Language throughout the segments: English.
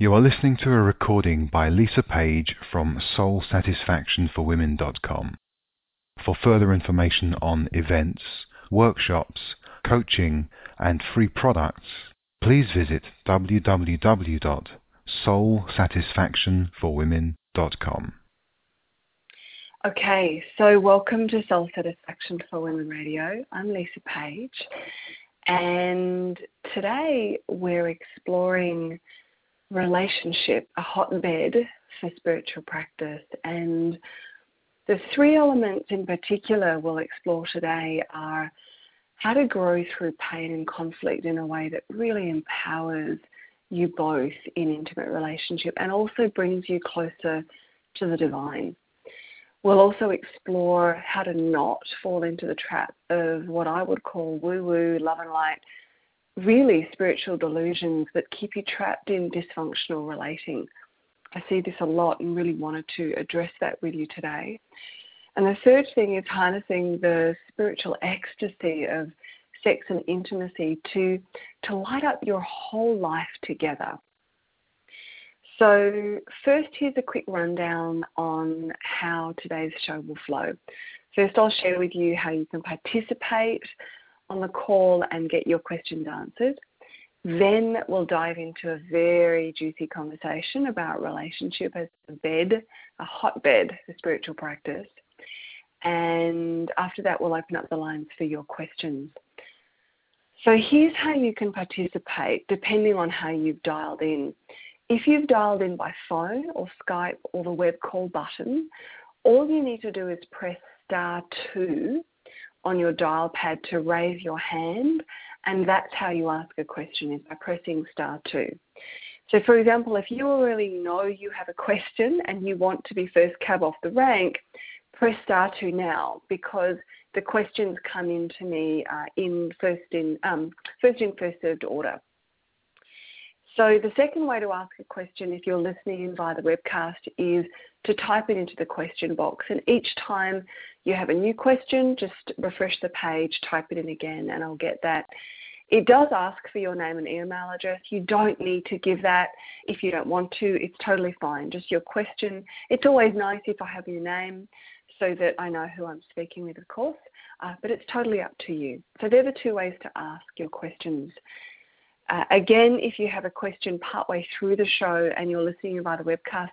You are listening to a recording by Lisa Page from soulsatisfactionforwomen.com. For further information on events, workshops, coaching, and free products, please visit www.soulsatisfactionforwomen.com. Okay, so welcome to Soul Satisfaction for Women Radio. I'm Lisa Page, and today we're exploring relationship, a hotbed for spiritual practice. And the three elements in particular we'll explore today are how to grow through pain and conflict in a way that really empowers you both in intimate relationship and also brings you closer to the divine. We'll also explore how to not fall into the trap of what I would call woo woo, love and light, really spiritual delusions that keep you trapped in dysfunctional relating. I see this a lot and really wanted to address that with you today. And the third thing is harnessing the spiritual ecstasy of sex and intimacy to, to light up your whole life together. So, first, here's a quick rundown on how today's show will flow. First, I'll share with you how you can participate on the call and get your questions answered. Then we'll dive into a very juicy conversation about relationship as a bed, a hotbed for spiritual practice. And after that, we'll open up the lines for your questions. So here's how you can participate depending on how you've dialed in. If you've dialed in by phone or Skype or the web call button, all you need to do is press star two on your dial pad to raise your hand, and that's how you ask a question is by pressing star two. So, for example, if you already know you have a question and you want to be first cab off the rank, press star two now because the questions come into me uh, in first in um, first in first served order. So the second way to ask a question, if you're listening in via the webcast, is to type it into the question box. And each time you have a new question, just refresh the page, type it in again, and I'll get that. It does ask for your name and email address. You don't need to give that if you don't want to. It's totally fine. Just your question. It's always nice if I have your name so that I know who I'm speaking with, of course, uh, but it's totally up to you. So they're the two ways to ask your questions. Uh, again, if you have a question partway through the show and you're listening via the webcast,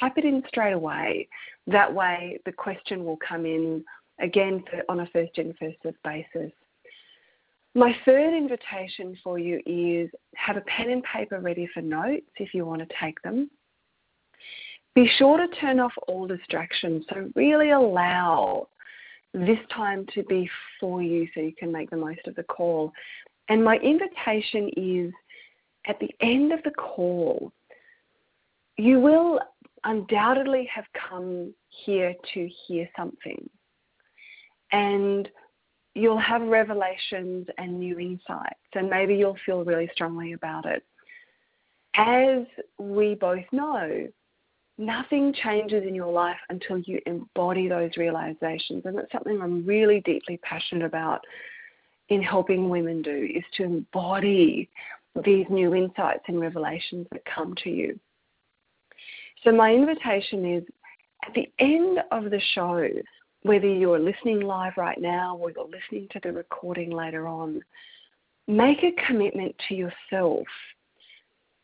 type it in straight away. That way, the question will come in again for, on a first in, first served basis. My third invitation for you is have a pen and paper ready for notes if you want to take them. Be sure to turn off all distractions. So, really allow this time to be for you so you can make the most of the call. And my invitation is at the end of the call, you will undoubtedly have come here to hear something. And you'll have revelations and new insights, and maybe you'll feel really strongly about it. As we both know, nothing changes in your life until you embody those realizations. And that's something I'm really deeply passionate about in helping women do is to embody these new insights and revelations that come to you. So, my invitation is at the end of the show, whether you're listening live right now or you're listening to the recording later on, make a commitment to yourself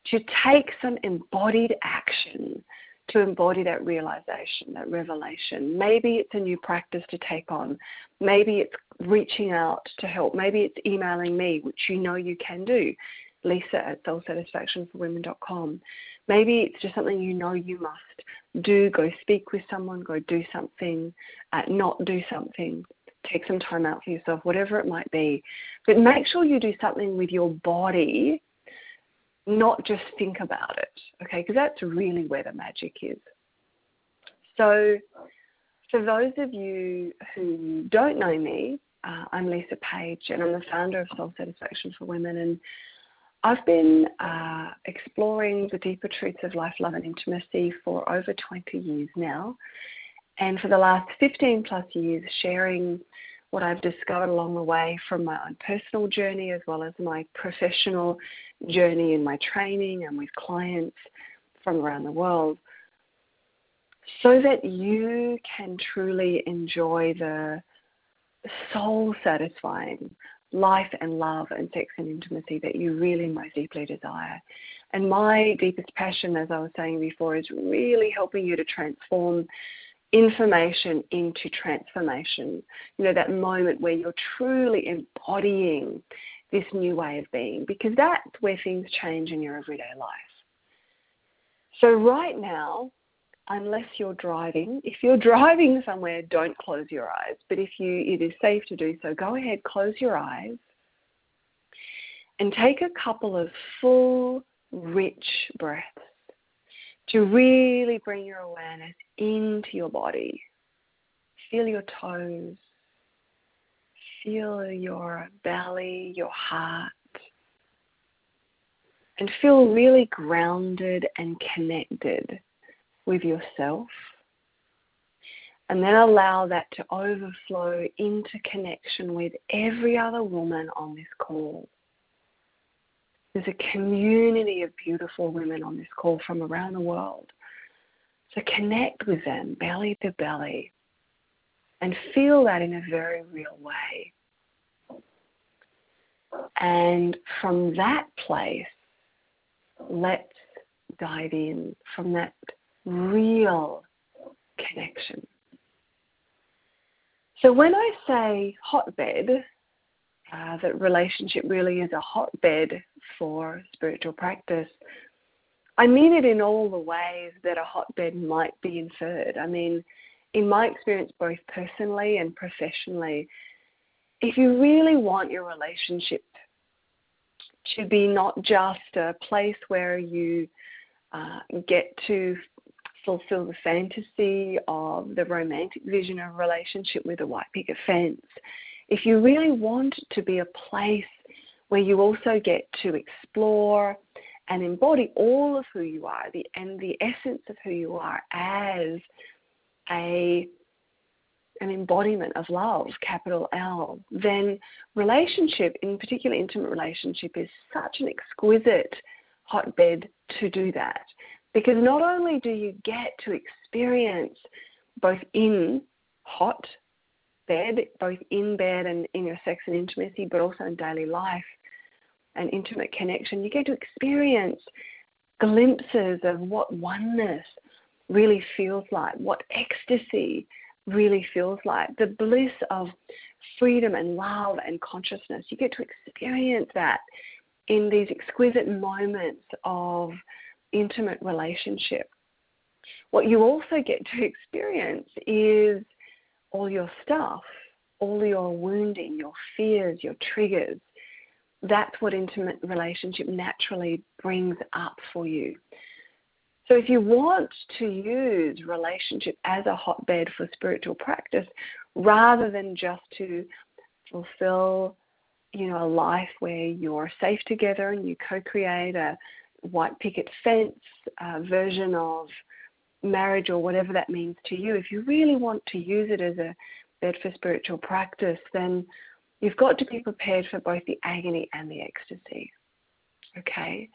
to take some embodied action to embody that realization, that revelation. Maybe it's a new practice to take on. Maybe it's reaching out to help. Maybe it's emailing me, which you know you can do, lisa at soulsatisfactionforwomen.com. Maybe it's just something you know you must do. Go speak with someone, go do something, uh, not do something, take some time out for yourself, whatever it might be. But make sure you do something with your body not just think about it, okay? Because that's really where the magic is. So, for those of you who don't know me, uh, I'm Lisa Page and I'm the founder of Soul Satisfaction for Women. And I've been uh, exploring the deeper truths of life, love, and intimacy for over 20 years now. And for the last 15 plus years, sharing what I've discovered along the way from my own personal journey as well as my professional journey in my training and with clients from around the world so that you can truly enjoy the soul satisfying life and love and sex and intimacy that you really most deeply desire. And my deepest passion, as I was saying before, is really helping you to transform information into transformation. You know, that moment where you're truly embodying this new way of being, because that's where things change in your everyday life. So, right now, unless you're driving. If you're driving somewhere, don't close your eyes. But if you it is safe to do so, go ahead, close your eyes and take a couple of full, rich breaths to really bring your awareness into your body. Feel your toes. Feel your belly, your heart. And feel really grounded and connected with yourself. And then allow that to overflow into connection with every other woman on this call. There's a community of beautiful women on this call from around the world. So connect with them belly to belly and feel that in a very real way. And from that place, let's dive in from that real connection. So when I say hotbed, uh, that relationship really is a hotbed for spiritual practice, I mean it in all the ways that a hotbed might be inferred. I mean, in my experience, both personally and professionally, if you really want your relationship to be not just a place where you uh, get to fulfill the fantasy of the romantic vision of a relationship with a white picket fence, if you really want to be a place where you also get to explore and embody all of who you are, the and the essence of who you are as a an embodiment of love, capital L, then relationship, in particular intimate relationship, is such an exquisite hotbed to do that. Because not only do you get to experience both in hot bed, both in bed and in your sex and intimacy, but also in daily life and intimate connection, you get to experience glimpses of what oneness really feels like, what ecstasy really feels like, the bliss of freedom and love and consciousness. You get to experience that in these exquisite moments of intimate relationship. What you also get to experience is all your stuff, all your wounding, your fears, your triggers. That's what intimate relationship naturally brings up for you. So if you want to use relationship as a hotbed for spiritual practice, rather than just to fulfill, you know, a life where you're safe together and you co-create a white picket fence uh, version of marriage or whatever that means to you, if you really want to use it as a bed for spiritual practice, then you've got to be prepared for both the agony and the ecstasy. Okay?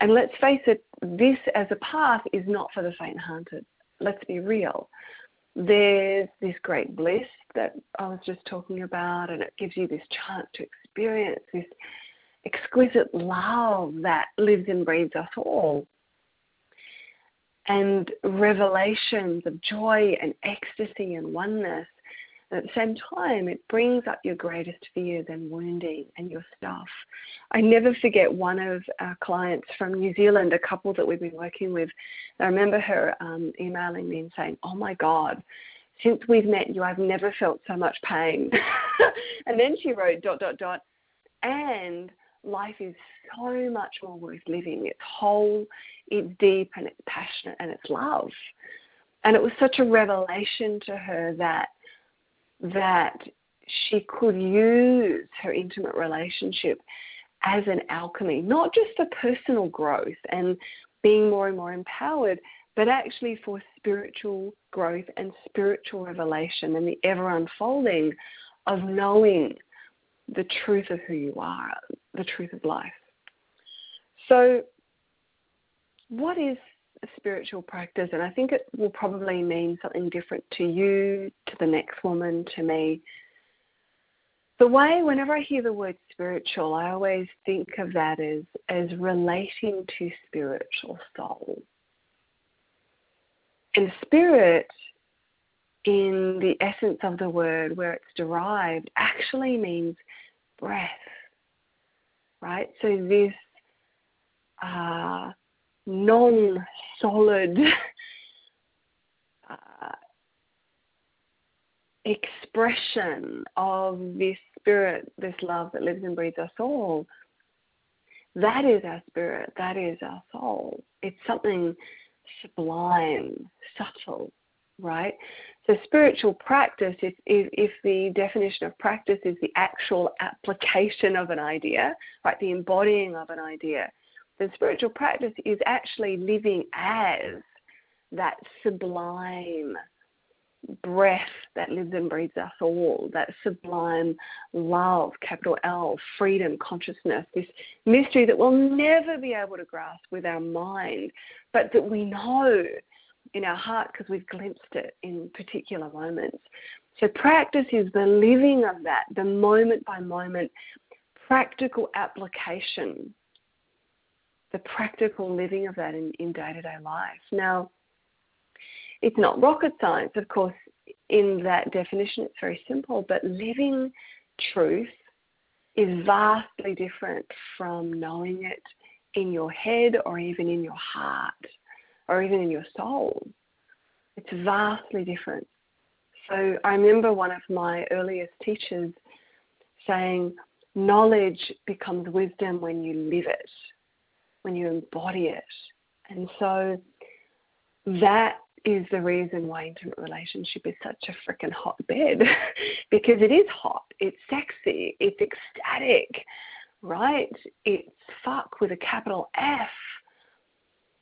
And let's face it, this as a path is not for the faint hearted. Let's be real. There's this great bliss that I was just talking about, and it gives you this chance to experience this exquisite love that lives and breathes us all. And revelations of joy and ecstasy and oneness. And at the same time, it brings up your greatest fears and wounding and your stuff. I never forget one of our clients from New Zealand, a couple that we've been working with. I remember her um, emailing me and saying, Oh my God, since we've met you, I've never felt so much pain. and then she wrote, dot, dot, dot, and life is so much more worth living. It's whole, it's deep, and it's passionate, and it's love. And it was such a revelation to her that that she could use her intimate relationship as an alchemy, not just for personal growth and being more and more empowered, but actually for spiritual growth and spiritual revelation and the ever unfolding of knowing the truth of who you are, the truth of life. So, what is a spiritual practice? And I think it will probably mean something different to you, to the next woman, to me. The way, whenever I hear the word spiritual, I always think of that as, as relating to spirit or soul. And spirit, in the essence of the word, where it's derived, actually means breath, right? So this uh, non solid uh, expression of this spirit, this love that lives and breathes us all, that is our spirit, that is our soul. It's something sublime, subtle, right? So spiritual practice, if, if, if, the definition of practice is the actual application of an idea, right, the embodying of an idea, then spiritual practice is actually living as that sublime breath that lives and breathes us all, that sublime love, capital L, freedom, consciousness, this mystery that we'll never be able to grasp with our mind, but that we know in our heart because we've glimpsed it in particular moments. So, practice is the living of that, the moment by moment practical application, the practical living of that in day to day life. Now, it's not rocket science, of course, in that definition, it's very simple, but living truth is vastly different from knowing it in your head or even in your heart or even in your soul. It's vastly different. So I remember one of my earliest teachers saying, knowledge becomes wisdom when you live it, when you embody it. And so that is the reason why intimate relationship is such a freaking hot bed because it is hot, it's sexy, it's ecstatic, right? It's fuck with a capital F.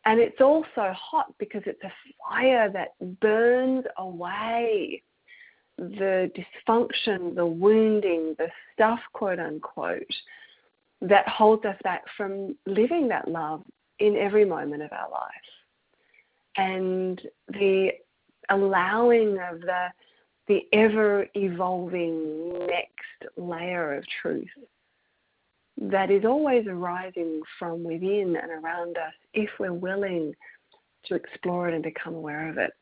And it's also hot because it's a fire that burns away the dysfunction, the wounding, the stuff, quote unquote, that holds us back from living that love in every moment of our life. And the allowing of the the ever evolving next layer of truth that is always arising from within and around us if we're willing to explore it and become aware of it.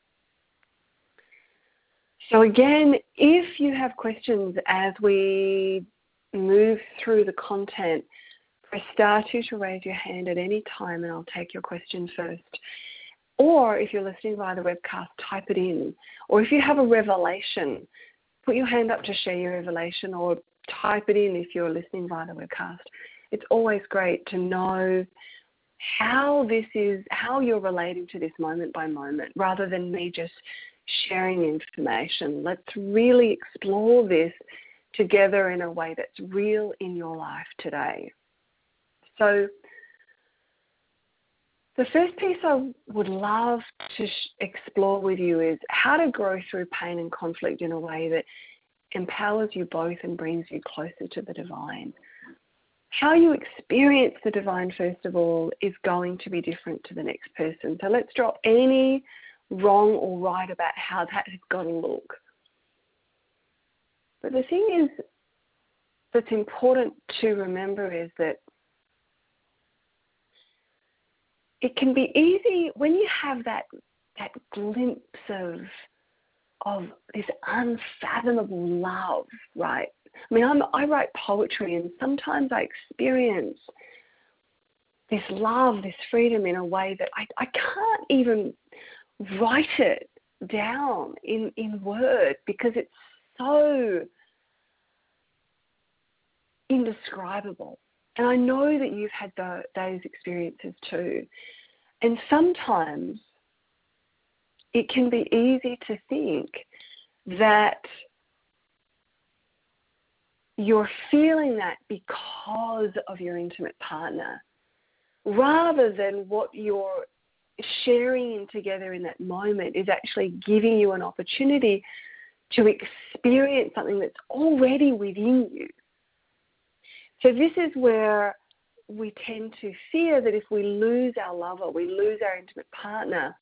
So, again, if you have questions as we move through the content, press star two to raise your hand at any time and I'll take your question first. Or if you're listening via the webcast, type it in. Or if you have a revelation, put your hand up to share your revelation or type it in if you're listening via the webcast. It's always great to know how this is, how you're relating to this moment by moment, rather than me just sharing information. Let's really explore this together in a way that's real in your life today. So, the first piece I would love to sh- explore with you is how to grow through pain and conflict in a way that empowers you both and brings you closer to the divine. How you experience the divine, first of all, is going to be different to the next person. So let's drop any wrong or right about how that has got to look. But the thing is that's important to remember is that it can be easy when you have that that glimpse of of this unfathomable love, right? I mean, I'm, I write poetry, and sometimes I experience this love, this freedom in a way that I, I can't even write it down in, in word because it's so indescribable. And I know that you've had the, those experiences too. And sometimes it can be easy to think that you're feeling that because of your intimate partner rather than what you're sharing together in that moment is actually giving you an opportunity to experience something that's already within you. So, this is where we tend to fear that if we lose our lover, we lose our intimate partner,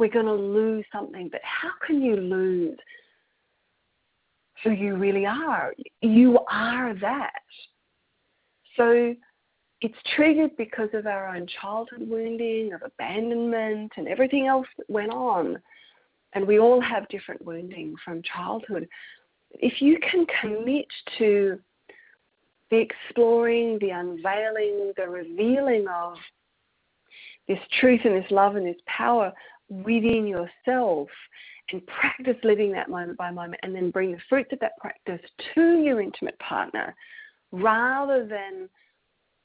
we're going to lose something. But how can you lose who you really are? You are that. So it's triggered because of our own childhood wounding, of abandonment, and everything else that went on. And we all have different wounding from childhood. If you can commit to the exploring, the unveiling, the revealing of this truth and this love and this power within yourself and practice living that moment by moment and then bring the fruits of that practice to your intimate partner rather than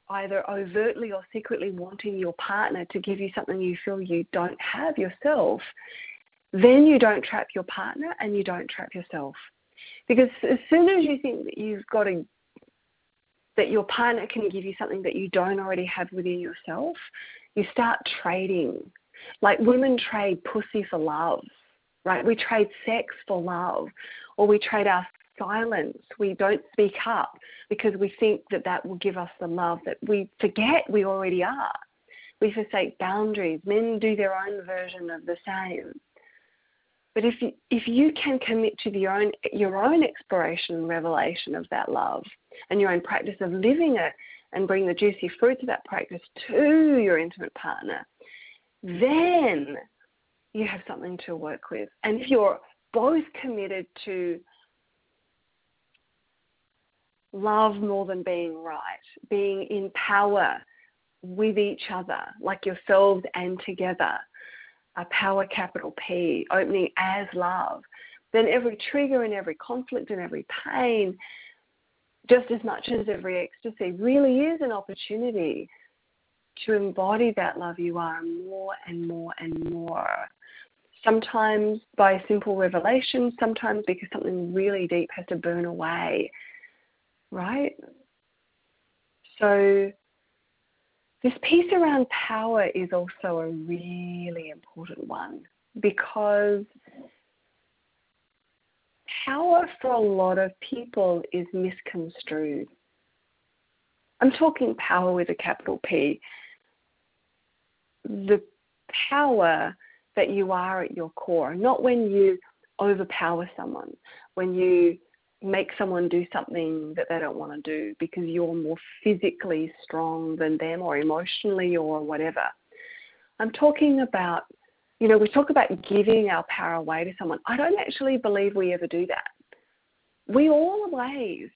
either overtly or secretly wanting your partner to give you something you feel you don't have yourself, then you don't trap your partner and you don't trap yourself. Because as soon as you think that you've got a that your partner can give you something that you don't already have within yourself, you start trading. Like women trade pussy for love, right? We trade sex for love, or we trade our silence. We don't speak up because we think that that will give us the love that we forget we already are. We forsake boundaries. Men do their own version of the same. But if you, if you can commit to your own your own exploration and revelation of that love and your own practice of living it and bring the juicy fruits of that practice to your intimate partner, then you have something to work with. And if you're both committed to love more than being right, being in power with each other, like yourselves and together, a power capital P, opening as love, then every trigger and every conflict and every pain, just as much as every ecstasy, really is an opportunity to embody that love you are more and more and more. Sometimes by simple revelation, sometimes because something really deep has to burn away, right? So this piece around power is also a really important one because power for a lot of people is misconstrued. I'm talking power with a capital P. The power that you are at your core, not when you overpower someone, when you make someone do something that they don't want to do because you're more physically strong than them or emotionally or whatever. I'm talking about, you know, we talk about giving our power away to someone. I don't actually believe we ever do that. We always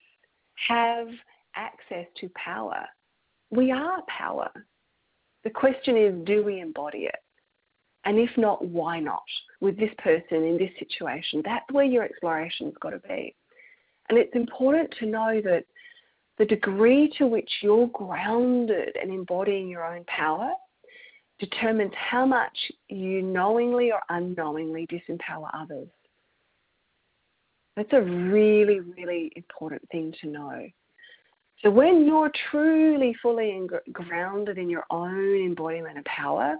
have access to power. We are power. The question is, do we embody it? And if not, why not? With this person in this situation, that's where your exploration's got to be. And it's important to know that the degree to which you're grounded and embodying your own power determines how much you knowingly or unknowingly disempower others. That's a really, really important thing to know. So when you're truly fully grounded in your own embodiment of power,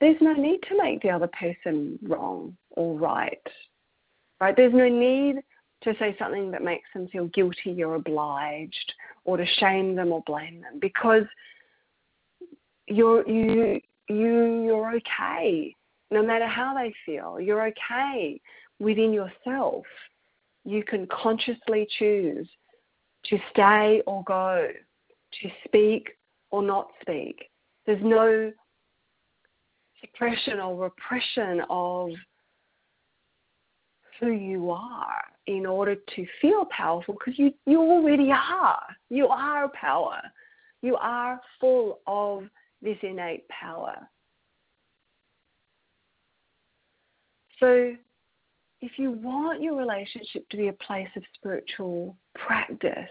there's no need to make the other person wrong or right. Right? There's no need to say something that makes them feel guilty or obliged or to shame them or blame them because you're you you you're okay no matter how they feel you're okay within yourself you can consciously choose to stay or go to speak or not speak there's no suppression or repression of who you are in order to feel powerful because you, you already are. You are power. You are full of this innate power. So, if you want your relationship to be a place of spiritual practice,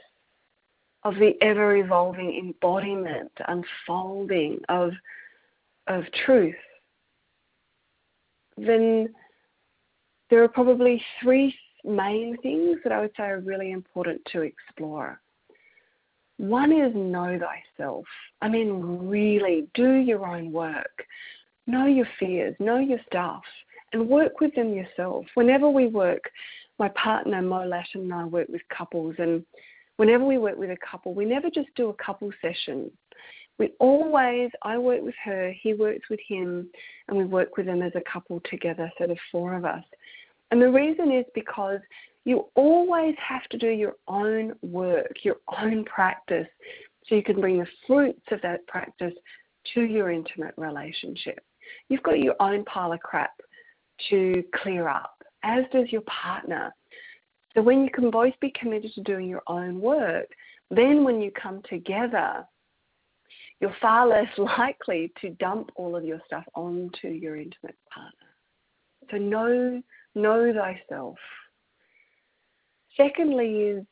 of the ever evolving embodiment, unfolding of, of truth, then there are probably three main things that I would say are really important to explore. One is know thyself. I mean, really do your own work. Know your fears, know your stuff, and work with them yourself. Whenever we work, my partner Mo Latin and I work with couples, and whenever we work with a couple, we never just do a couple session. We always, I work with her, he works with him, and we work with them as a couple together, so the four of us. And the reason is because you always have to do your own work, your own practice, so you can bring the fruits of that practice to your intimate relationship. You've got your own pile of crap to clear up, as does your partner. So when you can both be committed to doing your own work, then when you come together, you're far less likely to dump all of your stuff onto your intimate partner. So know know thyself. Secondly is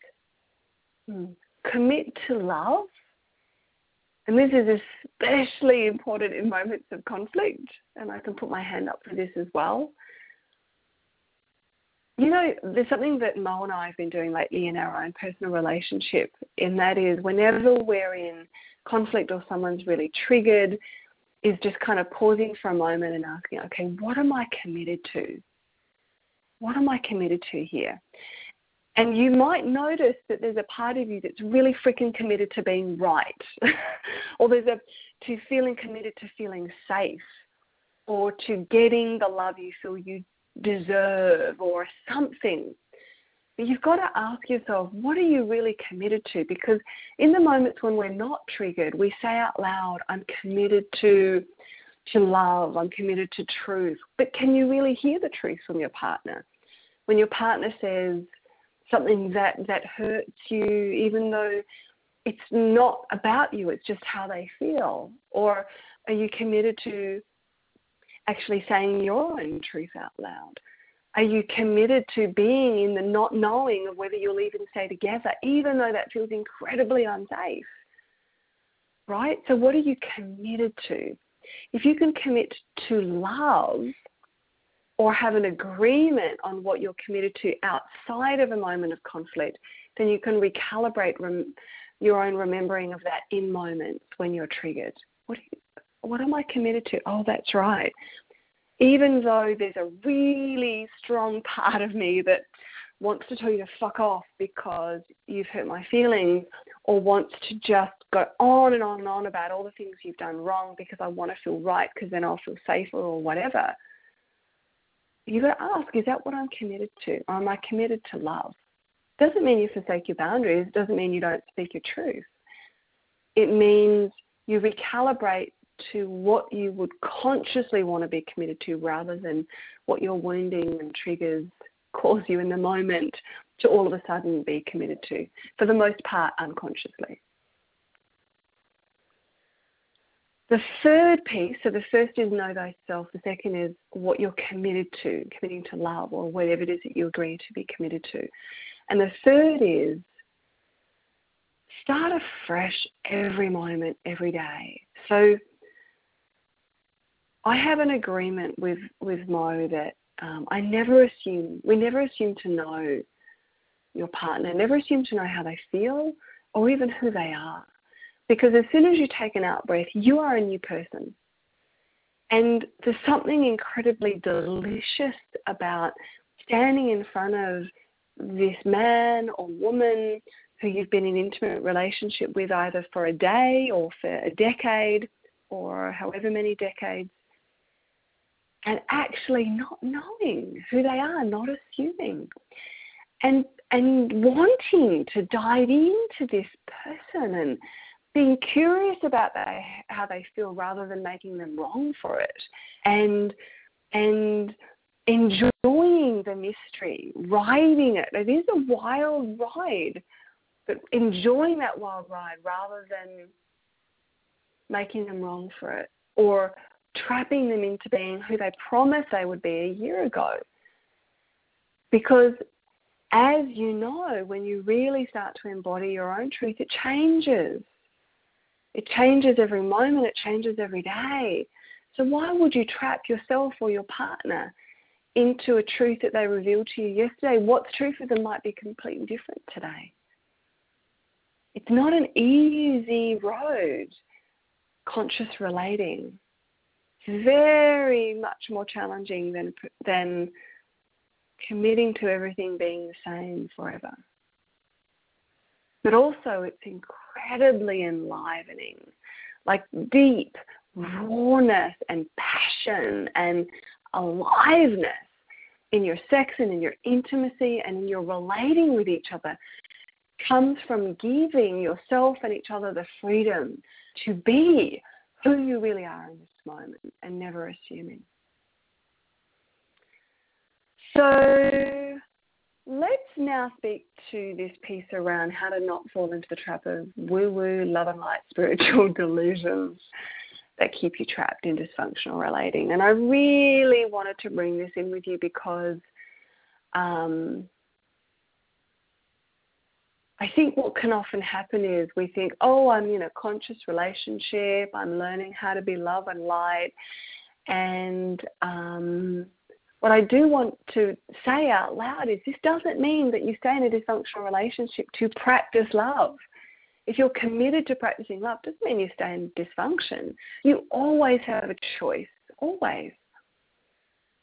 hmm, commit to love. And this is especially important in moments of conflict, and I can put my hand up for this as well. You know, there's something that Mo and I have been doing lately in our own personal relationship, and that is whenever we're in conflict or someone's really triggered, is just kind of pausing for a moment and asking, okay, what am I committed to? What am I committed to here? And you might notice that there's a part of you that's really freaking committed to being right, or there's a to feeling committed to feeling safe, or to getting the love you feel you deserve or something. But you've got to ask yourself, what are you really committed to? Because in the moments when we're not triggered, we say out loud, I'm committed to to love, I'm committed to truth. But can you really hear the truth from your partner? When your partner says something that, that hurts you, even though it's not about you, it's just how they feel? Or are you committed to actually saying your own truth out loud? Are you committed to being in the not knowing of whether you'll even stay together, even though that feels incredibly unsafe? Right? So, what are you committed to? If you can commit to love or have an agreement on what you're committed to outside of a moment of conflict, then you can recalibrate rem- your own remembering of that in moments when you're triggered. What, you, what am I committed to? Oh, that's right even though there's a really strong part of me that wants to tell you to fuck off because you've hurt my feelings or wants to just go on and on and on about all the things you've done wrong because I want to feel right because then I'll feel safer or whatever. You've got to ask, is that what I'm committed to? Or am I committed to love? Doesn't mean you forsake your boundaries, doesn't mean you don't speak your truth. It means you recalibrate to what you would consciously want to be committed to rather than what your wounding and triggers cause you in the moment to all of a sudden be committed to, for the most part, unconsciously. The third piece, so the first is know thyself, the second is what you're committed to, committing to love or whatever it is that you agree to be committed to. And the third is start afresh every moment, every day. So I have an agreement with with Mo that um, I never assume we never assume to know your partner, never assume to know how they feel or even who they are, because as soon as you take an out breath, you are a new person. And there's something incredibly delicious about standing in front of this man or woman who you've been in intimate relationship with either for a day or for a decade or however many decades and actually not knowing who they are, not assuming, and and wanting to dive into this person and being curious about they, how they feel rather than making them wrong for it, and and enjoying the mystery, riding it. It is a wild ride, but enjoying that wild ride rather than making them wrong for it or trapping them into being who they promised they would be a year ago. Because as you know, when you really start to embody your own truth, it changes. It changes every moment, it changes every day. So, why would you trap yourself or your partner into a truth that they revealed to you yesterday? What's true for them might be completely different today. It's not an easy road, conscious relating very much more challenging than than committing to everything being the same forever. but also it's incredibly enlivening, like deep rawness and passion and aliveness in your sex and in your intimacy and in your relating with each other comes from giving yourself and each other the freedom to be who you really are in this moment and never assuming. So let's now speak to this piece around how to not fall into the trap of woo woo, love and light spiritual delusions that keep you trapped in dysfunctional relating. And I really wanted to bring this in with you because um, I think what can often happen is we think, oh, I'm in a conscious relationship, I'm learning how to be love and light. And um, what I do want to say out loud is this doesn't mean that you stay in a dysfunctional relationship to practice love. If you're committed to practicing love, doesn't mean you stay in dysfunction. You always have a choice, always.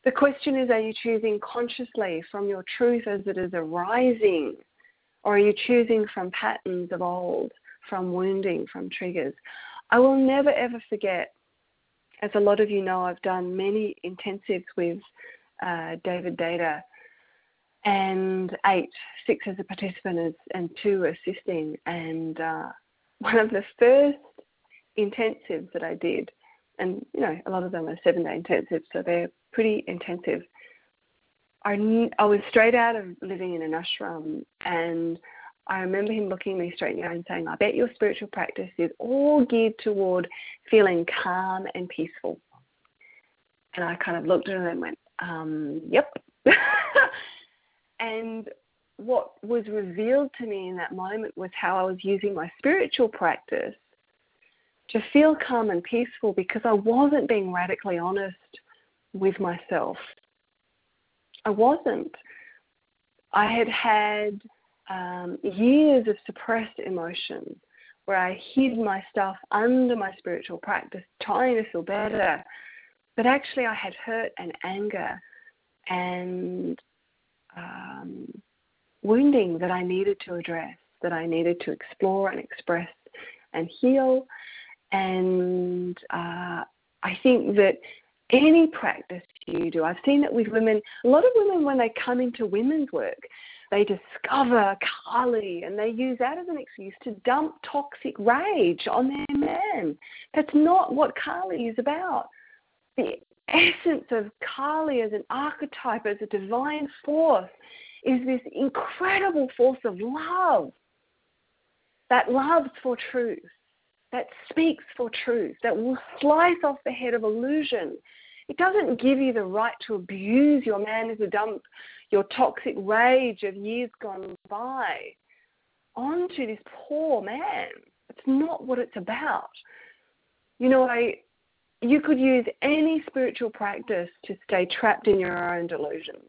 The question is, are you choosing consciously from your truth as it is arising? Or are you choosing from patterns of old, from wounding, from triggers? I will never ever forget, as a lot of you know, I've done many intensives with uh, David Deida, and eight, six as a participant and two assisting. And uh, one of the first intensives that I did, and you know, a lot of them are seven day intensives, so they're pretty intensive. I, I was straight out of living in an ashram, and I remember him looking me straight in the eye and saying, I bet your spiritual practice is all geared toward feeling calm and peaceful. And I kind of looked at him and went, um, Yep. and what was revealed to me in that moment was how I was using my spiritual practice to feel calm and peaceful because I wasn't being radically honest with myself. I wasn't. I had had um, years of suppressed emotion where I hid my stuff under my spiritual practice, trying to feel better. But actually, I had hurt and anger and um, wounding that I needed to address, that I needed to explore and express and heal. And uh, I think that any practice you do, I've seen it with women. A lot of women, when they come into women's work, they discover Kali and they use that as an excuse to dump toxic rage on their man. That's not what Kali is about. The essence of Kali as an archetype, as a divine force, is this incredible force of love that loves for truth, that speaks for truth, that will slice off the head of illusion. It doesn't give you the right to abuse your man as a dump your toxic rage of years gone by onto this poor man. It's not what it's about. You know, I you could use any spiritual practice to stay trapped in your own delusions.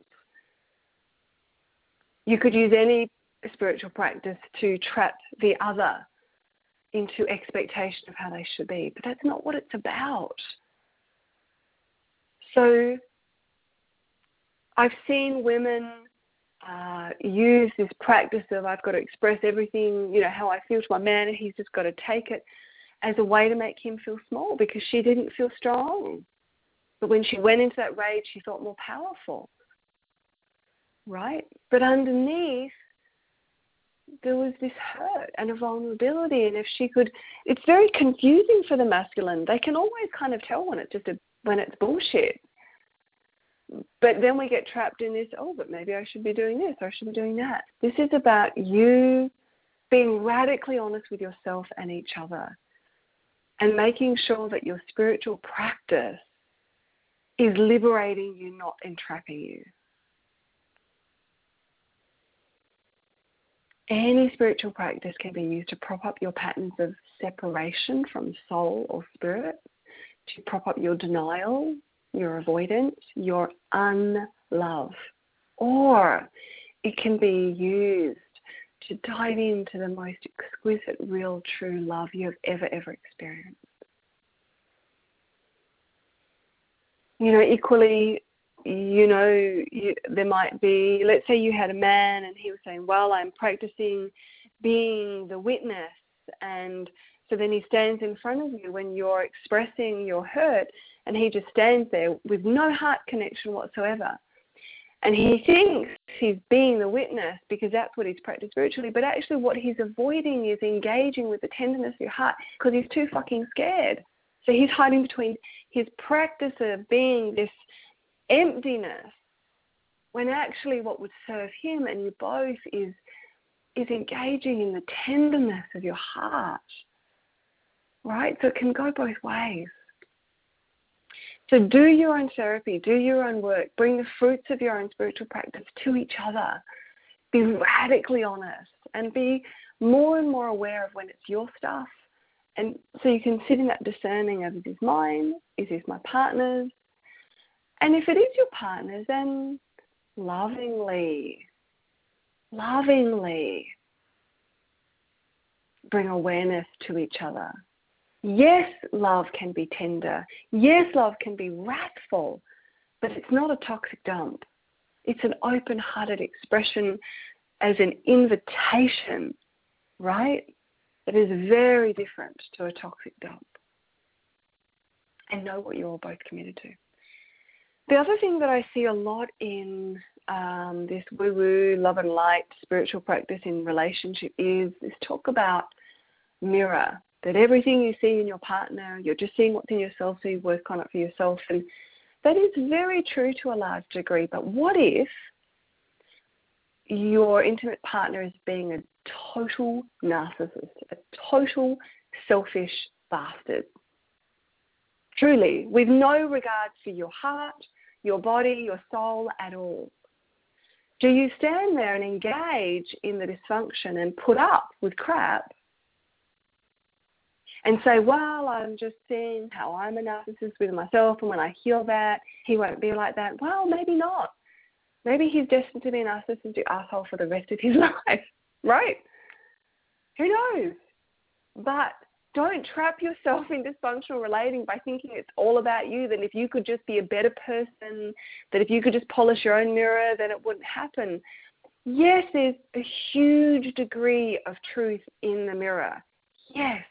You could use any spiritual practice to trap the other into expectation of how they should be, but that's not what it's about. So I've seen women uh, use this practice of I've got to express everything, you know, how I feel to my man, and he's just got to take it as a way to make him feel small because she didn't feel strong. But when she went into that rage, she felt more powerful. Right? But underneath, there was this hurt and a vulnerability. And if she could, it's very confusing for the masculine. They can always kind of tell when it's just a, when it's bullshit. But then we get trapped in this, oh, but maybe I should be doing this or I should be doing that. This is about you being radically honest with yourself and each other and making sure that your spiritual practice is liberating you, not entrapping you. Any spiritual practice can be used to prop up your patterns of separation from soul or spirit, to prop up your denial, your avoidance, your unlove. Or it can be used to dive into the most exquisite, real, true love you have ever, ever experienced. You know, equally, you know, you, there might be, let's say you had a man and he was saying, Well, I'm practicing being the witness and so then he stands in front of you when you're expressing your hurt and he just stands there with no heart connection whatsoever. And he thinks he's being the witness because that's what he's practiced spiritually, but actually what he's avoiding is engaging with the tenderness of your heart because he's too fucking scared. So he's hiding between his practice of being this emptiness when actually what would serve him and you both is is engaging in the tenderness of your heart. Right? So it can go both ways. So do your own therapy, do your own work, bring the fruits of your own spiritual practice to each other. Be radically honest and be more and more aware of when it's your stuff. And so you can sit in that discerning of is this mine? Is this my partner's? And if it is your partner's, then lovingly, lovingly bring awareness to each other. Yes, love can be tender. Yes, love can be wrathful, but it's not a toxic dump. It's an open hearted expression as an invitation, right? That is very different to a toxic dump. And know what you're all both committed to. The other thing that I see a lot in um, this woo woo, love and light spiritual practice in relationship is this talk about mirror. That everything you see in your partner, you're just seeing what's in yourself, so you work on it for yourself. And that is very true to a large degree. But what if your intimate partner is being a total narcissist, a total selfish bastard? Truly, with no regard for your heart, your body, your soul at all. Do you stand there and engage in the dysfunction and put up with crap and say, well, I'm just seeing how I'm a narcissist with myself, and when I heal that, he won't be like that. Well, maybe not. Maybe he's destined to be a narcissistic asshole for the rest of his life, right? Who knows? But don't trap yourself in dysfunctional relating by thinking it's all about you. That if you could just be a better person, that if you could just polish your own mirror, then it wouldn't happen. Yes, there's a huge degree of truth in the mirror. Yes.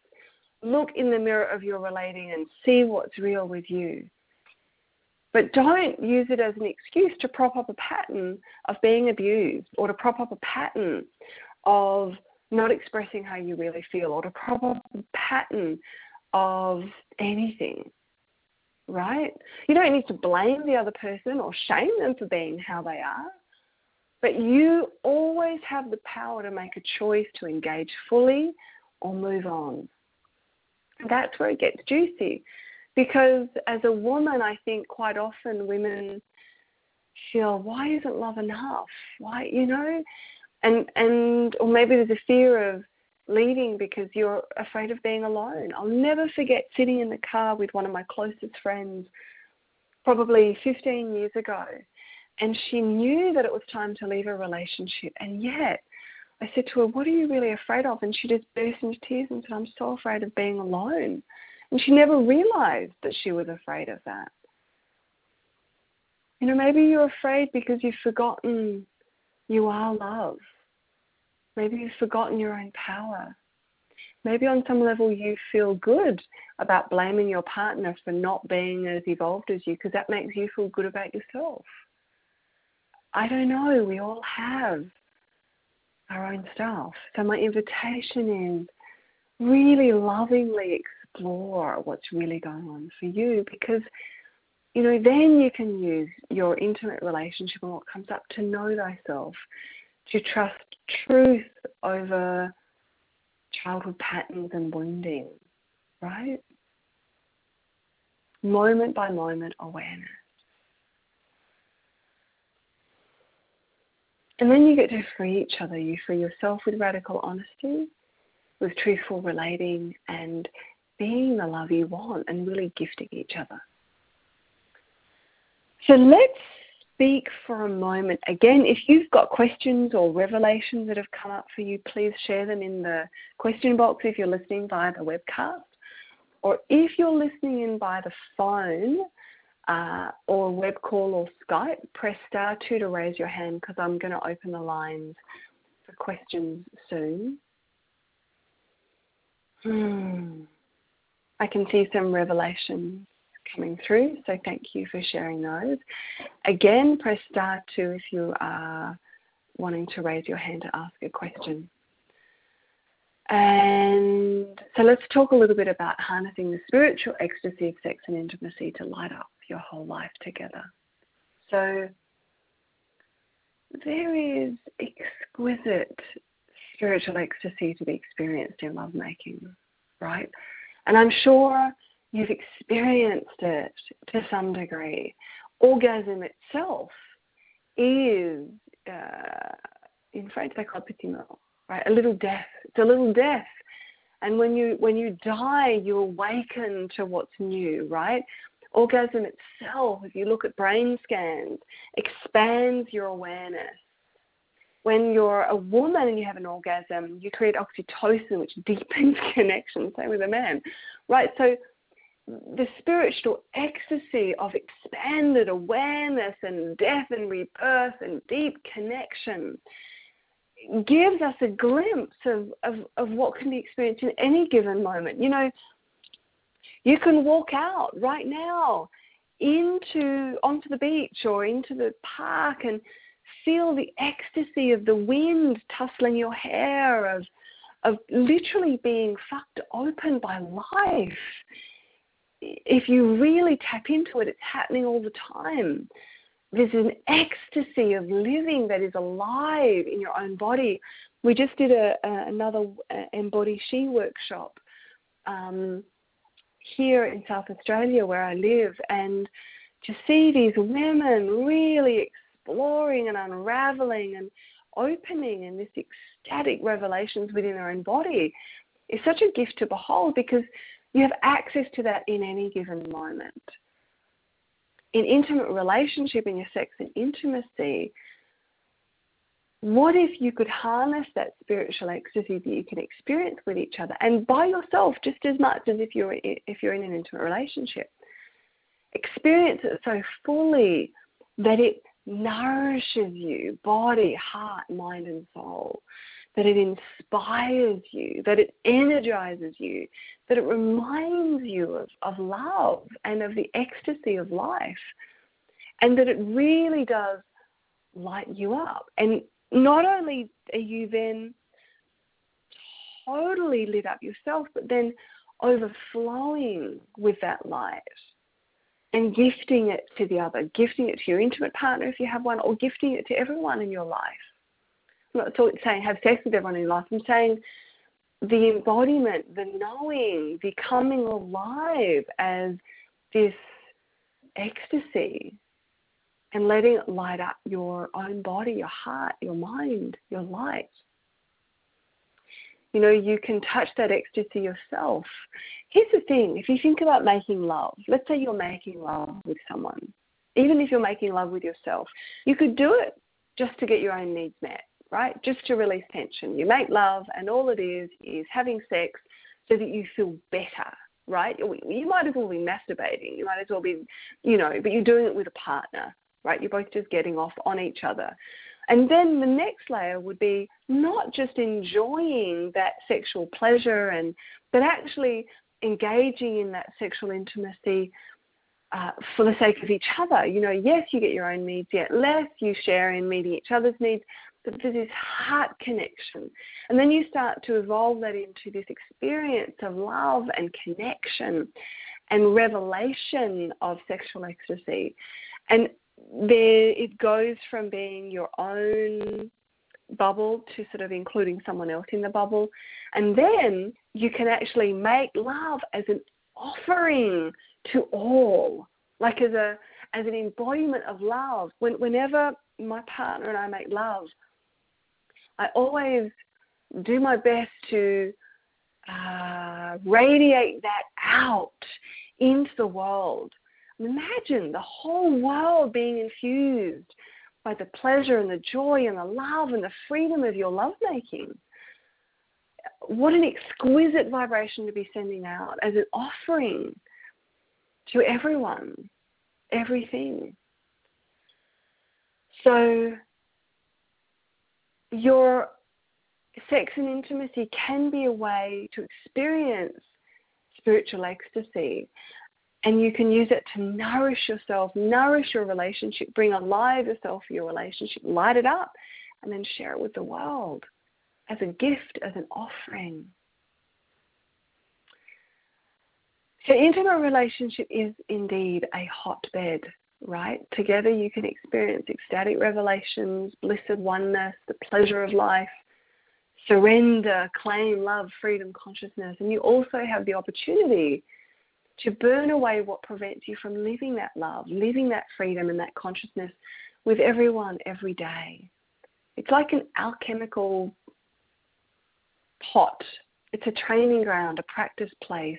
Look in the mirror of your relating and see what's real with you. But don't use it as an excuse to prop up a pattern of being abused or to prop up a pattern of not expressing how you really feel or to prop up a pattern of anything. Right? You don't need to blame the other person or shame them for being how they are. But you always have the power to make a choice to engage fully or move on. That's where it gets juicy. Because as a woman, I think quite often women feel, why isn't love enough? Why, you know? and and or maybe there's a fear of leaving because you're afraid of being alone. I'll never forget sitting in the car with one of my closest friends probably 15 years ago and she knew that it was time to leave a relationship and yet I said to her, What are you really afraid of? And she just burst into tears and said, I'm so afraid of being alone. And she never realized that she was afraid of that. You know, maybe you're afraid because you've forgotten you are love. Maybe you've forgotten your own power. Maybe on some level you feel good about blaming your partner for not being as evolved as you because that makes you feel good about yourself. I don't know. We all have our own stuff. So my invitation is really lovingly explore what's really going on for you because you know then you can use your intimate relationship and what comes up to know thyself to trust truth over childhood patterns and wounding, right? Moment by moment awareness. And then you get to free each other. You free yourself with radical honesty, with truthful relating, and being the love you want and really gifting each other. So let's speak for a moment. Again, if you've got questions or revelations that have come up for you, please share them in the question box if you're listening via the webcast. Or if you're listening in by the phone uh, or web call or Skype, press star two to raise your hand because I'm going to open the lines for questions soon. Hmm. I can see some revelations coming through, so thank you for sharing those. Again, press star two if you are wanting to raise your hand to ask a question. And so let's talk a little bit about harnessing the spiritual ecstasy of sex and intimacy to light up your whole life together. So there is exquisite spiritual ecstasy to be experienced in lovemaking, right? And I'm sure you've experienced it to some degree. Orgasm itself is, uh, in French, they call it petit mort, right? A little death. It's a little death. And when you when you die, you awaken to what's new, right? Orgasm itself, if you look at brain scans, expands your awareness. When you're a woman and you have an orgasm, you create oxytocin, which deepens connection. Same with a man, right? So the spiritual ecstasy of expanded awareness and death and rebirth and deep connection gives us a glimpse of, of, of what can be experienced in any given moment. You know, you can walk out right now into onto the beach or into the park and feel the ecstasy of the wind tussling your hair, of of literally being fucked open by life. If you really tap into it, it's happening all the time there's an ecstasy of living that is alive in your own body. We just did a, a another Embody She workshop um, here in South Australia where I live, and to see these women really exploring and unraveling and opening and this ecstatic revelations within their own body is such a gift to behold because you have access to that in any given moment. In intimate relationship, in your sex and intimacy, what if you could harness that spiritual ecstasy that you can experience with each other and by yourself just as much as if you're if you're in an intimate relationship experience it so fully that it nourishes you body heart mind and soul that it inspires you that it energizes you that it reminds you of, of love and of the ecstasy of life, and that it really does light you up. And not only are you then totally lit up yourself, but then overflowing with that light and gifting it to the other, gifting it to your intimate partner if you have one, or gifting it to everyone in your life. I'm not saying have sex with everyone in your life. I'm saying the embodiment, the knowing, becoming alive as this ecstasy and letting it light up your own body, your heart, your mind, your light. You know, you can touch that ecstasy yourself. Here's the thing if you think about making love, let's say you're making love with someone, even if you're making love with yourself, you could do it just to get your own needs met right? Just to release tension. You make love, and all it is is having sex so that you feel better, right? You might as well be masturbating. You might as well be, you know, but you're doing it with a partner, right? You're both just getting off on each other. And then the next layer would be not just enjoying that sexual pleasure and but actually engaging in that sexual intimacy uh, for the sake of each other. You know, yes, you get your own needs, yet less you share in meeting each other's needs, but there's this heart connection. And then you start to evolve that into this experience of love and connection and revelation of sexual ecstasy. And there it goes from being your own bubble to sort of including someone else in the bubble. And then you can actually make love as an offering to all, like as a as an embodiment of love. When, whenever my partner and I make love, I always do my best to uh, radiate that out into the world. Imagine the whole world being infused by the pleasure and the joy and the love and the freedom of your lovemaking. What an exquisite vibration to be sending out as an offering to everyone, everything. So your sex and intimacy can be a way to experience spiritual ecstasy. And you can use it to nourish yourself, nourish your relationship, bring alive yourself for your relationship, light it up, and then share it with the world as a gift, as an offering. So, intimate relationship is indeed a hotbed, right? Together you can experience ecstatic revelations, blissed oneness, the pleasure of life, surrender, claim love, freedom, consciousness. And you also have the opportunity to burn away what prevents you from living that love, living that freedom and that consciousness with everyone every day. It's like an alchemical pot. It's a training ground, a practice place.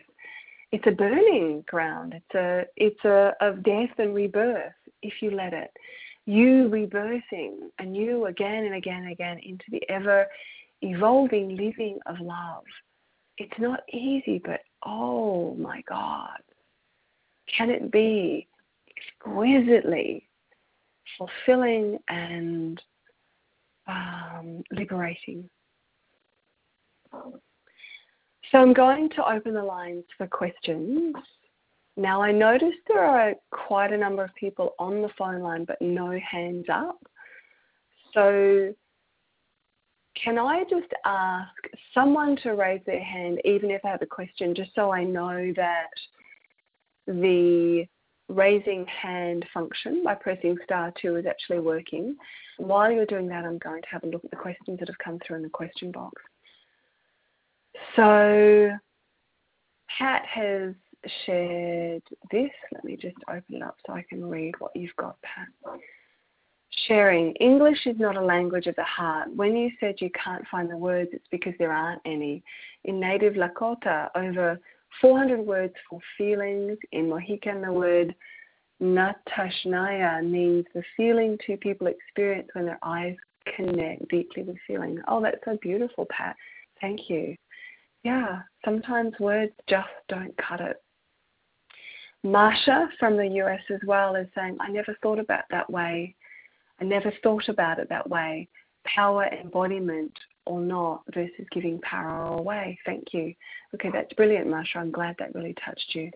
It's a burning ground. It's a it's a of death and rebirth if you let it. You rebirthing anew again and again and again into the ever evolving living of love. It's not easy, but oh my God, can it be exquisitely fulfilling and um, liberating? So I'm going to open the lines for questions. Now I notice there are quite a number of people on the phone line, but no hands up. So can I just ask someone to raise their hand, even if I have a question, just so I know that the raising hand function by pressing star two is actually working. While you're doing that, I'm going to have a look at the questions that have come through in the question box. So, Pat has shared this. Let me just open it up so I can read what you've got, Pat. Sharing. English is not a language of the heart. When you said you can't find the words, it's because there aren't any. In native Lakota, over 400 words for feelings. In Mohican, the word natashnaya means the feeling two people experience when their eyes connect deeply with feeling. Oh, that's so beautiful, Pat. Thank you. Yeah, sometimes words just don't cut it. Marsha from the US as well is saying, I never thought about that way. I never thought about it that way. Power embodiment or not versus giving power away. Thank you. Okay, that's brilliant, Marsha. I'm glad that really touched you.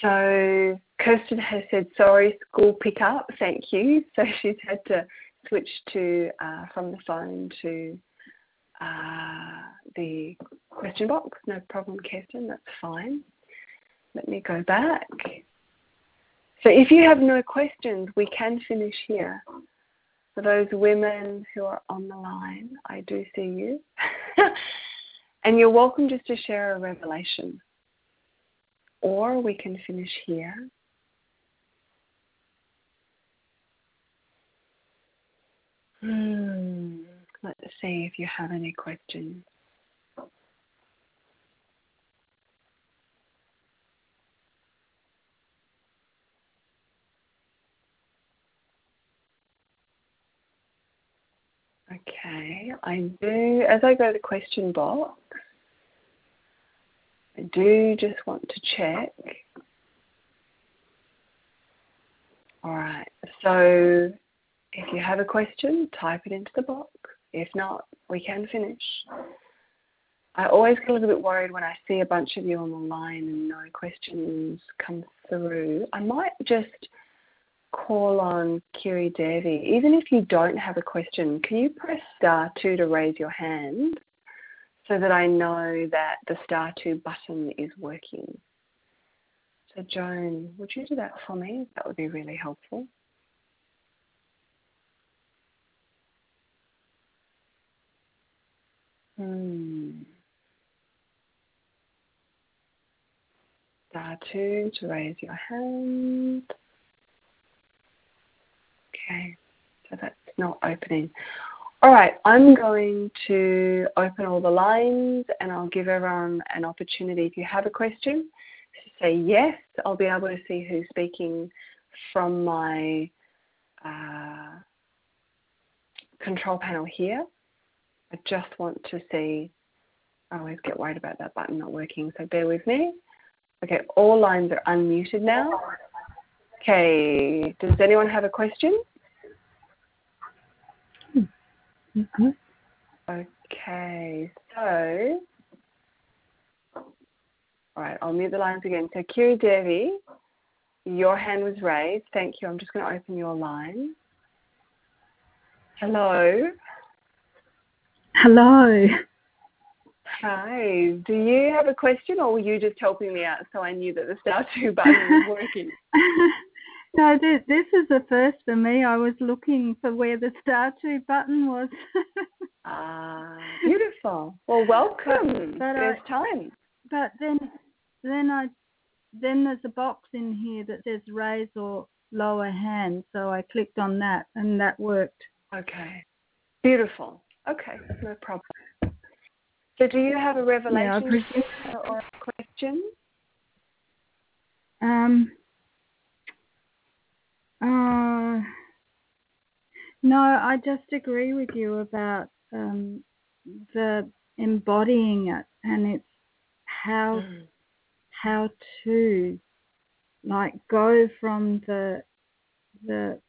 So Kirsten has said, sorry, school pickup. Thank you. So she's had to switch to uh, from the phone to uh, the question box. No problem, Kirsten. That's fine. Let me go back. So if you have no questions, we can finish here. For those women who are on the line, I do see you. and you're welcome just to share a revelation. Or we can finish here. Hmm. Let's see if you have any questions. Okay, I do, as I go to the question box, I do just want to check. All right, so if you have a question, type it into the box. If not, we can finish. I always get a little bit worried when I see a bunch of you on the line and no questions come through. I might just call on Kiri Devi. Even if you don't have a question, can you press star two to raise your hand so that I know that the star two button is working? So, Joan, would you do that for me? That would be really helpful. Hmm. Star two to raise your hand. Okay, so that's not opening. All right, I'm going to open all the lines and I'll give everyone an opportunity. If you have a question, to say yes. I'll be able to see who's speaking from my uh, control panel here. I just want to see. I always get worried about that button not working, so bear with me. Okay, all lines are unmuted now. Okay, does anyone have a question? Mm-hmm. Okay, so all right, I'll mute the lines again. So Kiri Devi, your hand was raised. Thank you. I'm just going to open your line. Hello. Hello. Hi. Do you have a question or were you just helping me out so I knew that the star two button was working? no, this, this is the first for me. I was looking for where the star two button was. ah, beautiful. Well, welcome. But, but First I, time. But then, then I, then there's a box in here that says raise or lower hand. So I clicked on that, and that worked. Okay. Beautiful. Okay, no problem. So, do you have a revelation yeah, or a question? Um. Uh, no, I just agree with you about um, the embodying it, and it's how mm. how to like go from the the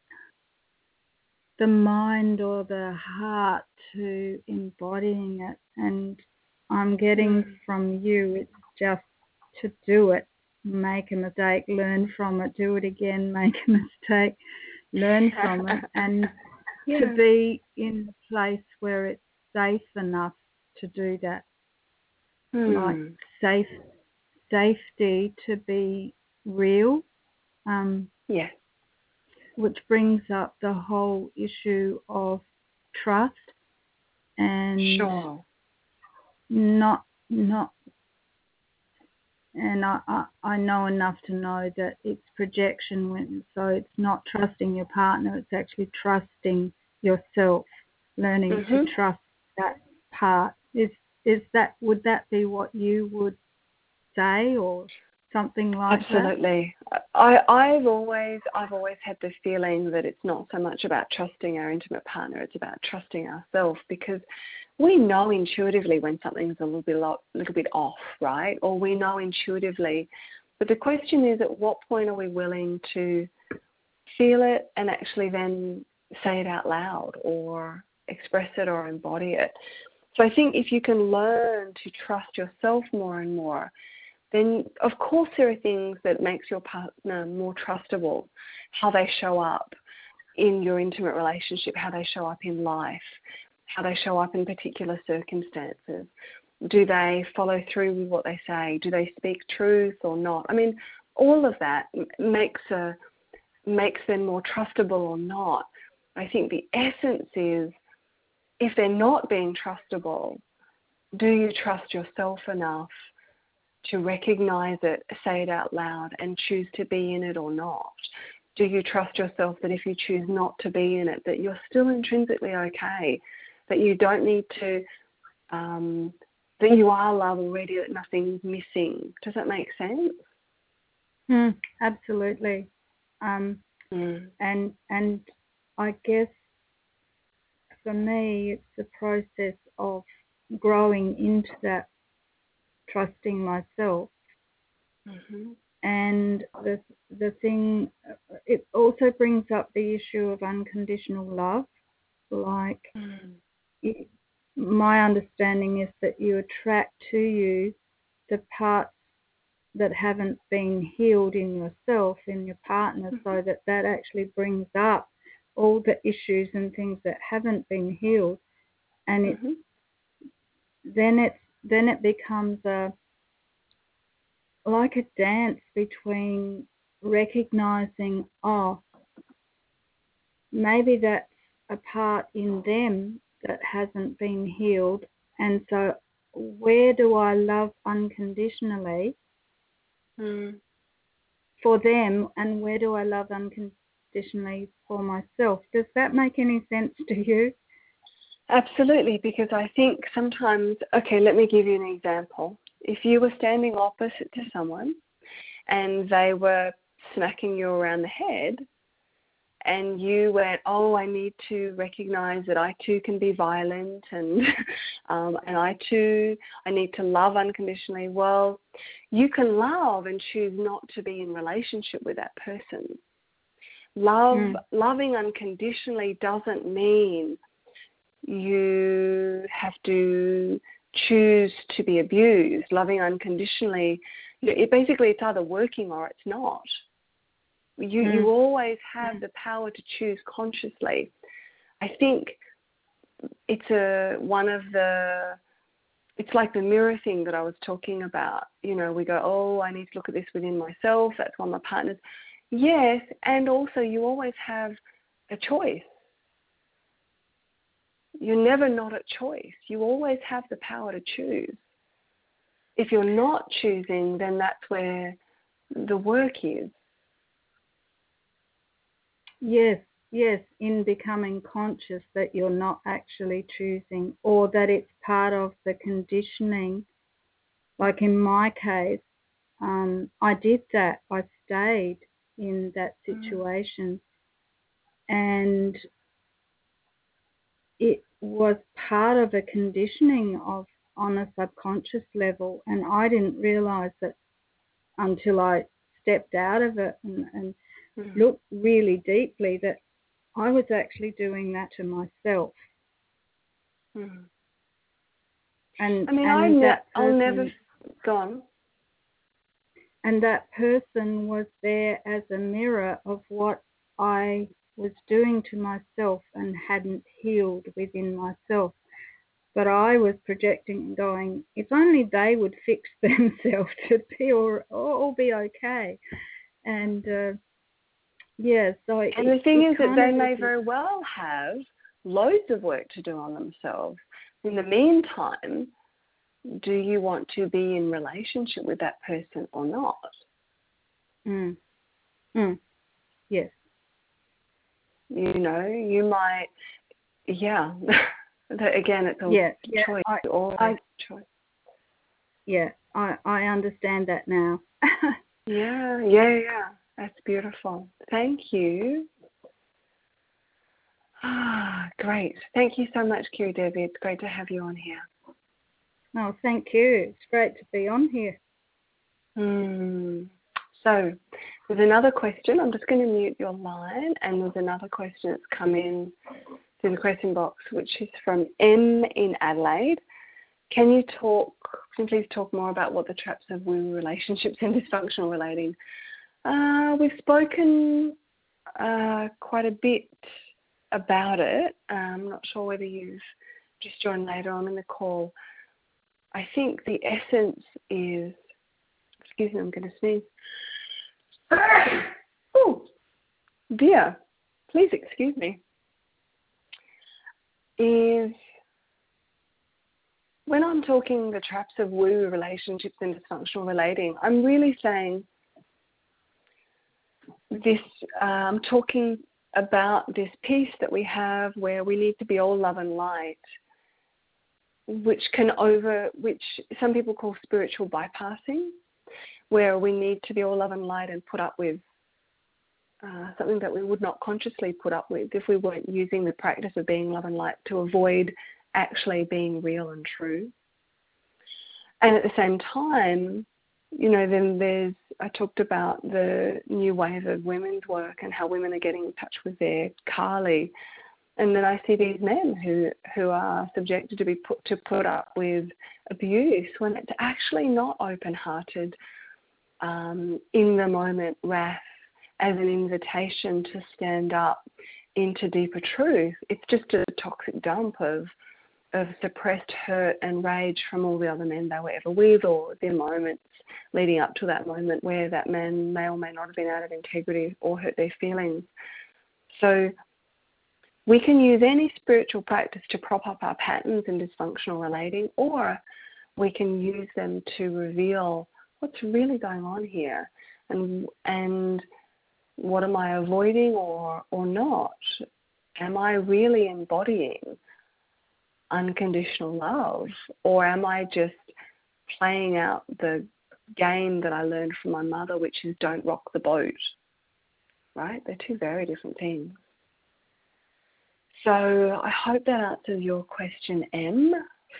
the mind or the heart to embodying it and I'm getting mm. from you it's just to do it make a mistake learn from it do it again make a mistake learn from it and yeah. to be in a place where it's safe enough to do that mm. like safe safety to be real um yes which brings up the whole issue of trust and sure. not not and I, I, I know enough to know that it's projection when so it's not trusting your partner it's actually trusting yourself learning mm-hmm. to trust that part. Is is that would that be what you would say or something like Absolutely. that? I, I've always I've always had the feeling that it's not so much about trusting our intimate partner, it's about trusting ourselves because we know intuitively when something's a little bit a little bit off, right? Or we know intuitively. But the question is at what point are we willing to feel it and actually then say it out loud or express it or embody it. So I think if you can learn to trust yourself more and more, then of course there are things that makes your partner more trustable, how they show up in your intimate relationship, how they show up in life, how they show up in particular circumstances. Do they follow through with what they say? Do they speak truth or not? I mean, all of that makes a makes them more trustable or not. I think the essence is if they're not being trustable, do you trust yourself enough to recognize it, say it out loud, and choose to be in it or not? Do you trust yourself that if you choose not to be in it, that you're still intrinsically okay, that you don't need to, um, that you are love already, that nothing's missing? Does that make sense? Mm, absolutely. Um, mm. And and I guess for me, it's the process of growing into that trusting myself. Mm-hmm. And the the thing, it also brings up the issue of unconditional love. Like, mm. it, my understanding is that you attract to you the parts that haven't been healed in yourself, in your partner, mm-hmm. so that that actually brings up all the issues and things that haven't been healed, and it mm-hmm. then it's then it becomes a like a dance between recognizing, oh, maybe that's a part in them that hasn't been healed. And so, where do I love unconditionally mm. for them, and where do I love unconditionally for myself? Does that make any sense to you? Absolutely, because I think sometimes, okay, let me give you an example. If you were standing opposite to someone and they were smacking you around the head, and you went, oh, I need to recognize that I too can be violent, and um, and I too, I need to love unconditionally. Well, you can love and choose not to be in relationship with that person. Love, mm. loving unconditionally doesn't mean you have to choose to be abused, loving unconditionally. It basically it's either working or it's not. You mm. you always have the power to choose consciously. I think it's a one of the it's like the mirror thing that I was talking about. You know, we go, oh, I need to look at this within myself. That's one of my partners. Yes, and also you always have a choice. You're never not at choice. You always have the power to choose. If you're not choosing, then that's where the work is. Yes, yes, in becoming conscious that you're not actually choosing or that it's part of the conditioning. Like in my case, um, I did that. I stayed in that mm. situation. Mm. And it was part of a conditioning of on a subconscious level and I didn't realize that until I stepped out of it and, and mm. looked really deeply that I was actually doing that to myself. Mm. And I mean, and ne- I'll never go on. And that person was there as a mirror of what I was doing to myself and hadn't healed within myself. But I was projecting and going, if only they would fix themselves to be all, all be okay. And uh, yeah, so and it, the thing is that they may very well have loads of work to do on themselves. In the meantime, do you want to be in relationship with that person or not? Mm. Mm. Yes. You know, you might, yeah. Again, it's a yeah, yeah, choice. I, always I, choice. Yeah, I I understand that now. yeah, yeah, yeah. That's beautiful. Thank you. Ah, great. Thank you so much, Kiri Devi. It's great to have you on here. Oh, thank you. It's great to be on here. Hmm. So, there's another question. I'm just going to mute your line, and there's another question that's come in through the question box, which is from M in Adelaide. Can you talk, can you please talk more about what the traps of woo relationships and dysfunctional relating uh, we've spoken uh, quite a bit about it. I'm not sure whether you've just joined later on in the call. I think the essence is, excuse me, I'm going to sneeze. Oh, dear, please excuse me. Is when I'm talking the traps of woo relationships and dysfunctional relating, I'm really saying this I'm um, talking about this piece that we have where we need to be all love and light, which can over, which some people call spiritual bypassing, where we need to be all love and light and put up with uh, something that we would not consciously put up with if we weren't using the practice of being love and light to avoid actually being real and true. And at the same time, you know, then there's, I talked about the new wave of women's work and how women are getting in touch with their Kali. And then I see these men who, who are subjected to be put to put up with abuse when it's actually not open hearted, um, in the moment wrath as an invitation to stand up into deeper truth. It's just a toxic dump of of suppressed hurt and rage from all the other men they were ever with or their moments leading up to that moment where that man may or may not have been out of integrity or hurt their feelings. So we can use any spiritual practice to prop up our patterns in dysfunctional relating, or we can use them to reveal what's really going on here and and what am I avoiding or or not? Am I really embodying unconditional love, or am I just playing out the game that I learned from my mother, which is don't rock the boat? Right? They're two very different things. So I hope that answers your question, M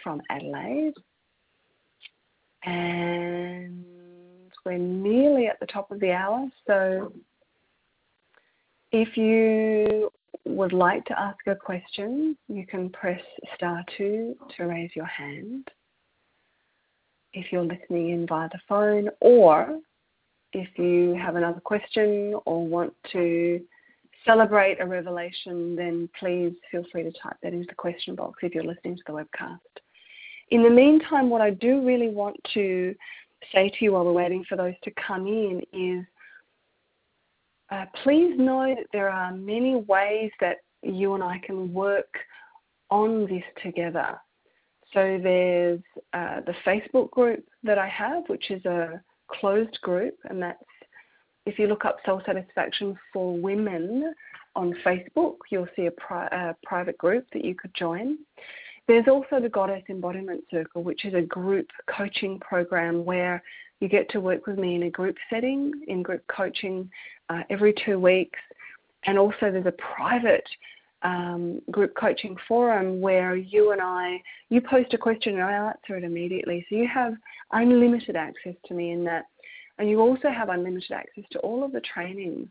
from Adelaide. And we're nearly at the top of the hour. So if you would like to ask a question, you can press star two to raise your hand. If you're listening in via the phone, or if you have another question or want to celebrate a revelation, then please feel free to type that into the question box if you're listening to the webcast. In the meantime, what I do really want to say to you while we're waiting for those to come in is uh, please know that there are many ways that you and I can work on this together. So there's uh, the Facebook group that I have, which is a closed group, and that's if you look up Soul Satisfaction for Women on Facebook, you'll see a, pri- a private group that you could join. There's also the Goddess Embodiment Circle, which is a group coaching program where you get to work with me in a group setting, in group coaching uh, every two weeks. And also, there's a private um, group coaching forum where you and I, you post a question and I answer it immediately. So you have unlimited access to me in that. And you also have unlimited access to all of the trainings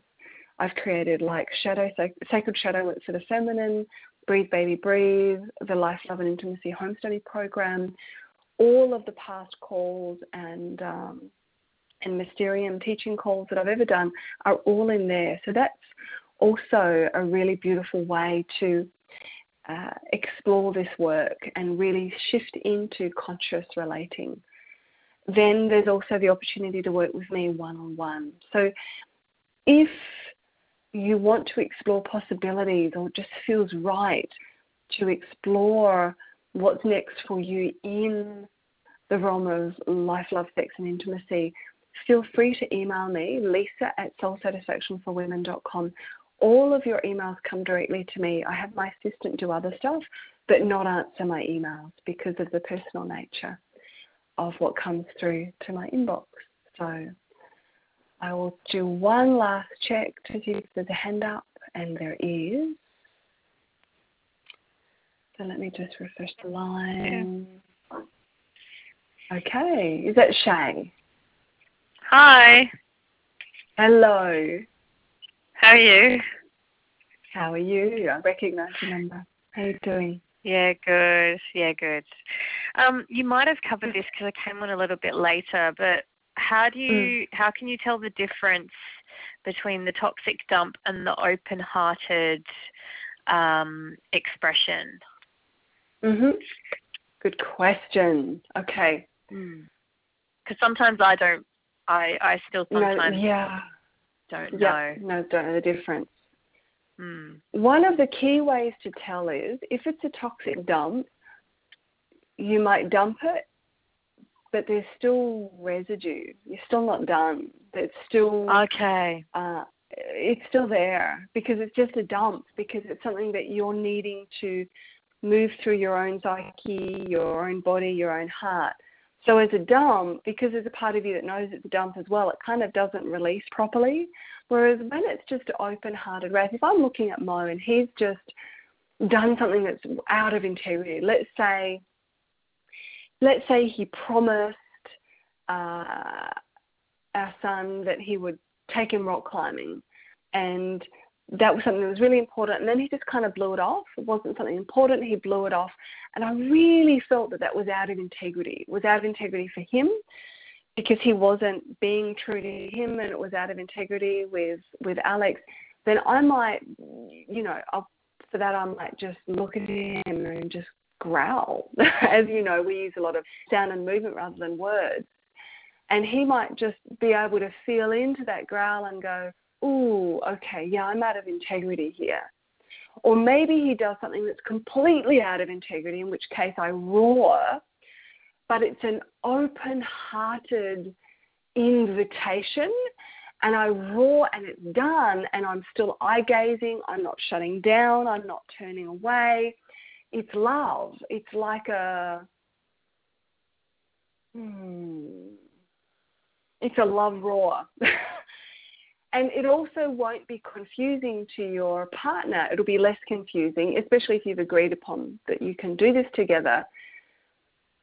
I've created, like Shadow, Sacred Shadow Work for the Feminine, Breathe Baby Breathe, the Life, Love and Intimacy Home Study Program, all of the past calls and um, and Mysterium teaching calls that I've ever done are all in there. So that's also a really beautiful way to uh, explore this work and really shift into conscious relating. Then there's also the opportunity to work with me one on one. So if you want to explore possibilities or just feels right to explore what's next for you in the realm of life, love, sex, and intimacy, feel free to email me, lisa at soulsatisfactionforwomen.com. All of your emails come directly to me. I have my assistant do other stuff, but not answer my emails because of the personal nature of what comes through to my inbox. So I will do one last check to see if there's a hand up, and there is. So let me just refresh the line. Okay, is that Shay? Hi. Hello. How are you? How are you? I recognise the number. How are you doing? Yeah, good. Yeah, good. Um, you might have covered this because I came on a little bit later, but how do you mm. how can you tell the difference between the toxic dump and the open-hearted um, expression? Mhm. Good question. Okay. Because mm. sometimes I don't I I still sometimes no, yeah. don't yeah, know. No, don't know the difference. Hmm. One of the key ways to tell is if it's a toxic dump, you might dump it, but there's still residue. You're still not done. It's still okay. Uh, it's still there because it's just a dump because it's something that you're needing to move through your own psyche, your own body, your own heart. So as a dump, because there's a part of you that knows it's a dump as well, it kind of doesn't release properly. Whereas when it's just open-hearted race, if I'm looking at Mo and he's just done something that's out of integrity, let's say, let's say he promised uh, our son that he would take him rock climbing, and that was something that was really important. And then he just kind of blew it off. It wasn't something important. He blew it off. And I really felt that that was out of integrity. It was out of integrity for him because he wasn't being true to him and it was out of integrity with, with Alex. Then I might, you know, I'll, for that I might just look at him and just growl. As you know, we use a lot of sound and movement rather than words. And he might just be able to feel into that growl and go, ooh, okay, yeah, I'm out of integrity here. Or maybe he does something that's completely out of integrity, in which case I roar, but it's an open hearted invitation. And I roar and it's done, and I'm still eye gazing. I'm not shutting down. I'm not turning away. It's love. It's like a. Hmm, it's a love roar. And it also won't be confusing to your partner. It'll be less confusing, especially if you've agreed upon that you can do this together.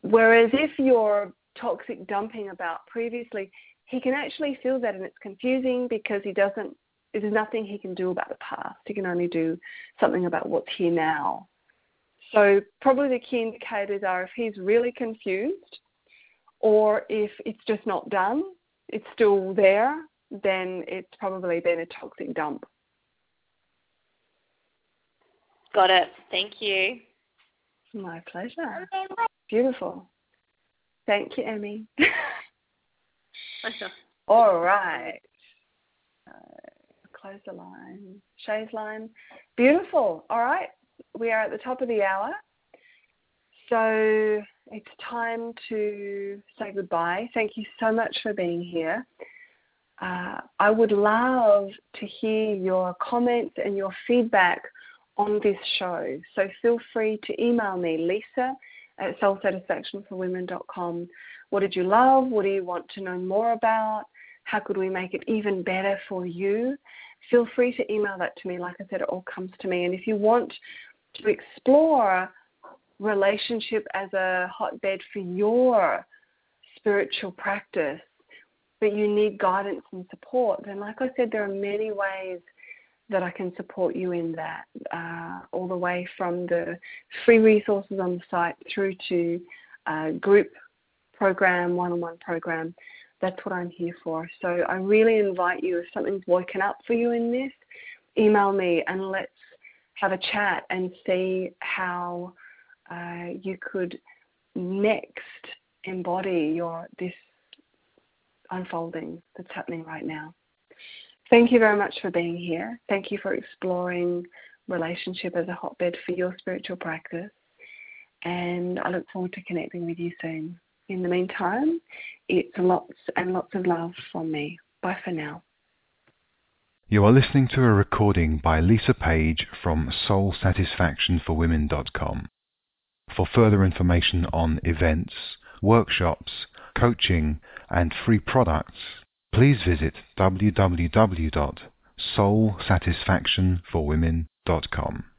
Whereas if you're toxic dumping about previously, he can actually feel that and it's confusing because he doesn't There's nothing he can do about the past. He can only do something about what's here now. So, probably the key indicators are if he's really confused or if it's just not done, it's still there, then it's probably been a toxic dump. Got it. Thank you. My pleasure. Beautiful. Thank you, Emmy. All right. Uh, close the line. Shay's line. Beautiful. All right. We are at the top of the hour. So it's time to say goodbye. Thank you so much for being here. Uh, I would love to hear your comments and your feedback on this show. So feel free to email me, Lisa at soulsatisfactionforwomen.com. What did you love? What do you want to know more about? How could we make it even better for you? Feel free to email that to me. Like I said, it all comes to me. And if you want to explore relationship as a hotbed for your spiritual practice, but you need guidance and support, then, like I said, there are many ways that I can support you in that, uh, all the way from the free resources on the site through to uh, group program, one on one program. That's what I'm here for. So I really invite you, if something's woken up for you in this, email me and let's have a chat and see how uh, you could next embody your this unfolding that's happening right now. Thank you very much for being here. Thank you for exploring relationship as a hotbed for your spiritual practice. And I look forward to connecting with you soon. In the meantime, it's lots and lots of love from me. Bye for now. You are listening to a recording by Lisa Page from soulsatisfactionforwomen.com. For further information on events, workshops, coaching, and free products, please visit www.soulsatisfactionforwomen.com.